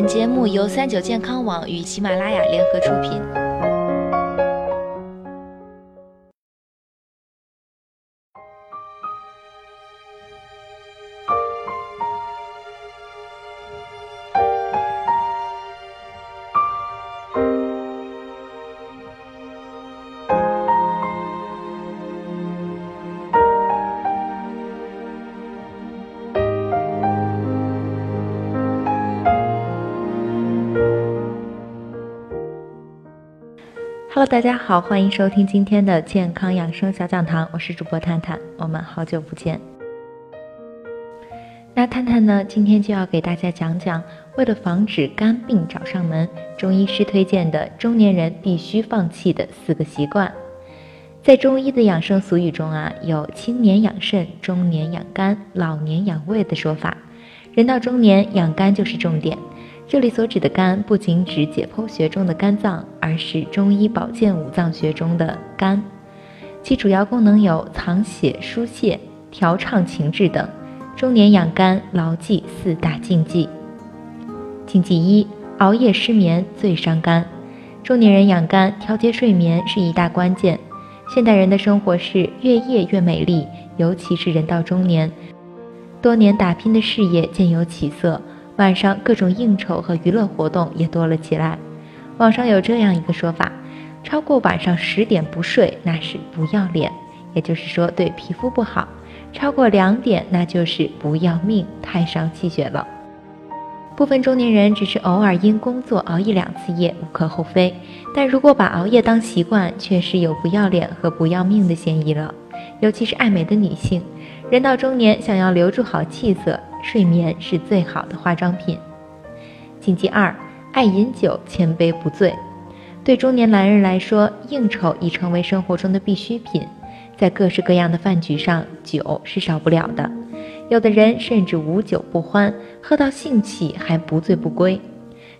本节目由三九健康网与喜马拉雅联合出品。Hello，大家好，欢迎收听今天的健康养生小讲堂，我是主播探探，我们好久不见。那探探呢，今天就要给大家讲讲，为了防止肝病找上门，中医师推荐的中年人必须放弃的四个习惯。在中医的养生俗语中啊，有青年养肾、中年养肝、老年养胃的说法。人到中年，养肝就是重点。这里所指的肝，不仅指解剖学中的肝脏，而是中医保健五脏学中的肝。其主要功能有藏血、疏泄、调畅情志等。中年养肝，牢记四大禁忌。禁忌一：熬夜失眠最伤肝。中年人养肝，调节睡眠是一大关键。现代人的生活是越夜越美丽，尤其是人到中年，多年打拼的事业渐有起色。晚上各种应酬和娱乐活动也多了起来。网上有这样一个说法：超过晚上十点不睡，那是不要脸，也就是说对皮肤不好；超过两点，那就是不要命，太伤气血了。部分中年人只是偶尔因工作熬一两次夜，无可厚非；但如果把熬夜当习惯，确实有不要脸和不要命的嫌疑了。尤其是爱美的女性，人到中年，想要留住好气色。睡眠是最好的化妆品。禁忌二：爱饮酒，千杯不醉。对中年男人来说，应酬已成为生活中的必需品，在各式各样的饭局上，酒是少不了的。有的人甚至无酒不欢，喝到兴起还不醉不归。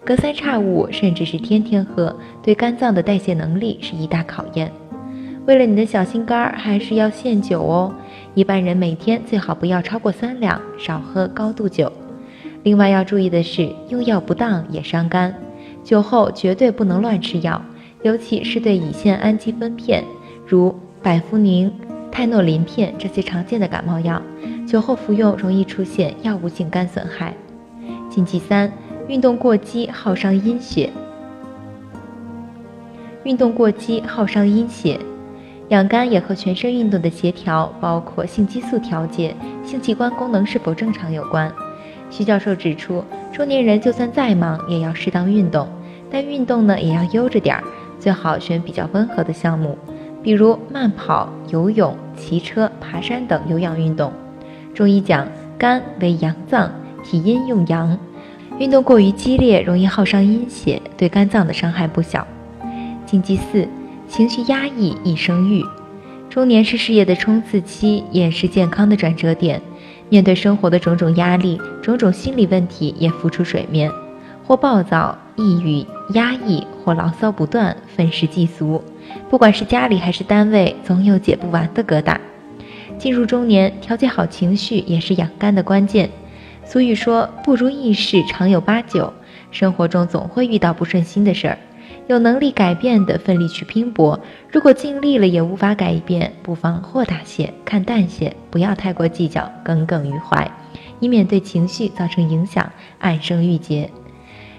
隔三差五，甚至是天天喝，对肝脏的代谢能力是一大考验。为了你的小心肝儿，还是要限酒哦。一般人每天最好不要超过三两，少喝高度酒。另外要注意的是，用药不当也伤肝。酒后绝对不能乱吃药，尤其是对乙酰氨基酚片，如百服宁、泰诺林片这些常见的感冒药，酒后服用容易出现药物性肝损害。禁忌三：运动过激耗伤阴血。运动过激耗伤阴血。养肝也和全身运动的协调，包括性激素调节、性器官功能是否正常有关。徐教授指出，中年人就算再忙，也要适当运动，但运动呢也要悠着点儿，最好选比较温和的项目，比如慢跑、游泳、骑车、爬山等有氧运动。中医讲，肝为阳脏，体阴用阳，运动过于激烈，容易耗伤阴血，对肝脏的伤害不小。禁忌四。情绪压抑易生郁，中年是事业的冲刺期，也是健康的转折点。面对生活的种种压力，种种心理问题也浮出水面，或暴躁、抑郁、压抑，或牢骚不断、愤世嫉俗。不管是家里还是单位，总有解不完的疙瘩。进入中年，调节好情绪也是养肝的关键。俗语说：“不如意事常有八九。”生活中总会遇到不顺心的事儿。有能力改变的，奋力去拼搏；如果尽力了也无法改变，不妨豁达些，看淡些，不要太过计较，耿耿于怀，以免对情绪造成影响，暗生郁结。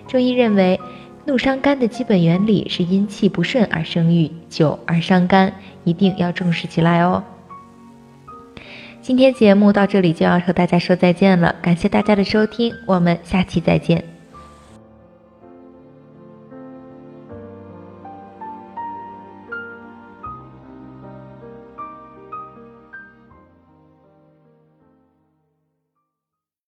中医认为，怒伤肝的基本原理是阴气不顺而生郁，久而伤肝，一定要重视起来哦。今天节目到这里就要和大家说再见了，感谢大家的收听，我们下期再见。